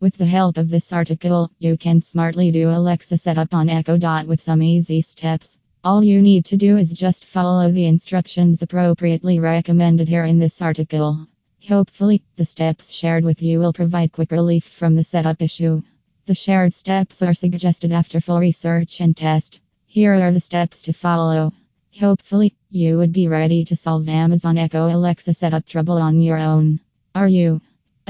With the help of this article, you can smartly do Alexa setup on Echo Dot with some easy steps. All you need to do is just follow the instructions appropriately recommended here in this article. Hopefully, the steps shared with you will provide quick relief from the setup issue. The shared steps are suggested after full research and test. Here are the steps to follow. Hopefully, you would be ready to solve Amazon Echo Alexa setup trouble on your own. Are you?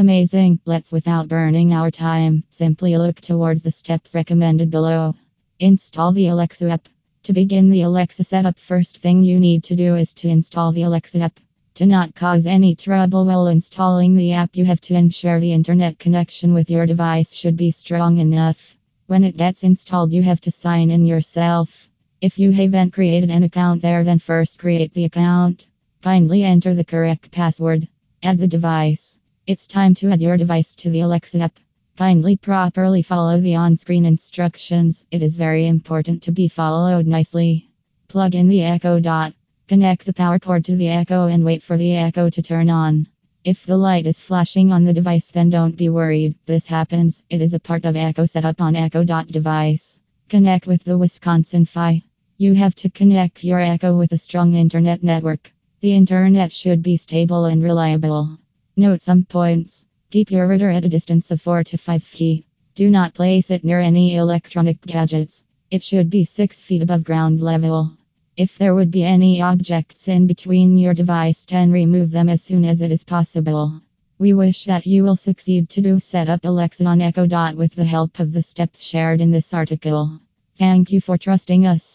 Amazing. Let's without burning our time, simply look towards the steps recommended below. Install the Alexa app. To begin the Alexa setup, first thing you need to do is to install the Alexa app. To not cause any trouble while installing the app, you have to ensure the internet connection with your device should be strong enough. When it gets installed, you have to sign in yourself. If you haven't created an account there, then first create the account. Kindly enter the correct password. Add the device. It's time to add your device to the Alexa app. Kindly properly follow the on screen instructions. It is very important to be followed nicely. Plug in the Echo Dot. Connect the power cord to the Echo and wait for the Echo to turn on. If the light is flashing on the device, then don't be worried. This happens, it is a part of Echo setup on Echo Dot device. Connect with the Wisconsin Fi. You have to connect your Echo with a strong internet network. The internet should be stable and reliable. Note some points. Keep your router at a distance of 4 to 5 feet. Do not place it near any electronic gadgets. It should be 6 feet above ground level. If there would be any objects in between your device, then remove them as soon as it is possible. We wish that you will succeed to do set up Alexa on Echo Dot with the help of the steps shared in this article. Thank you for trusting us.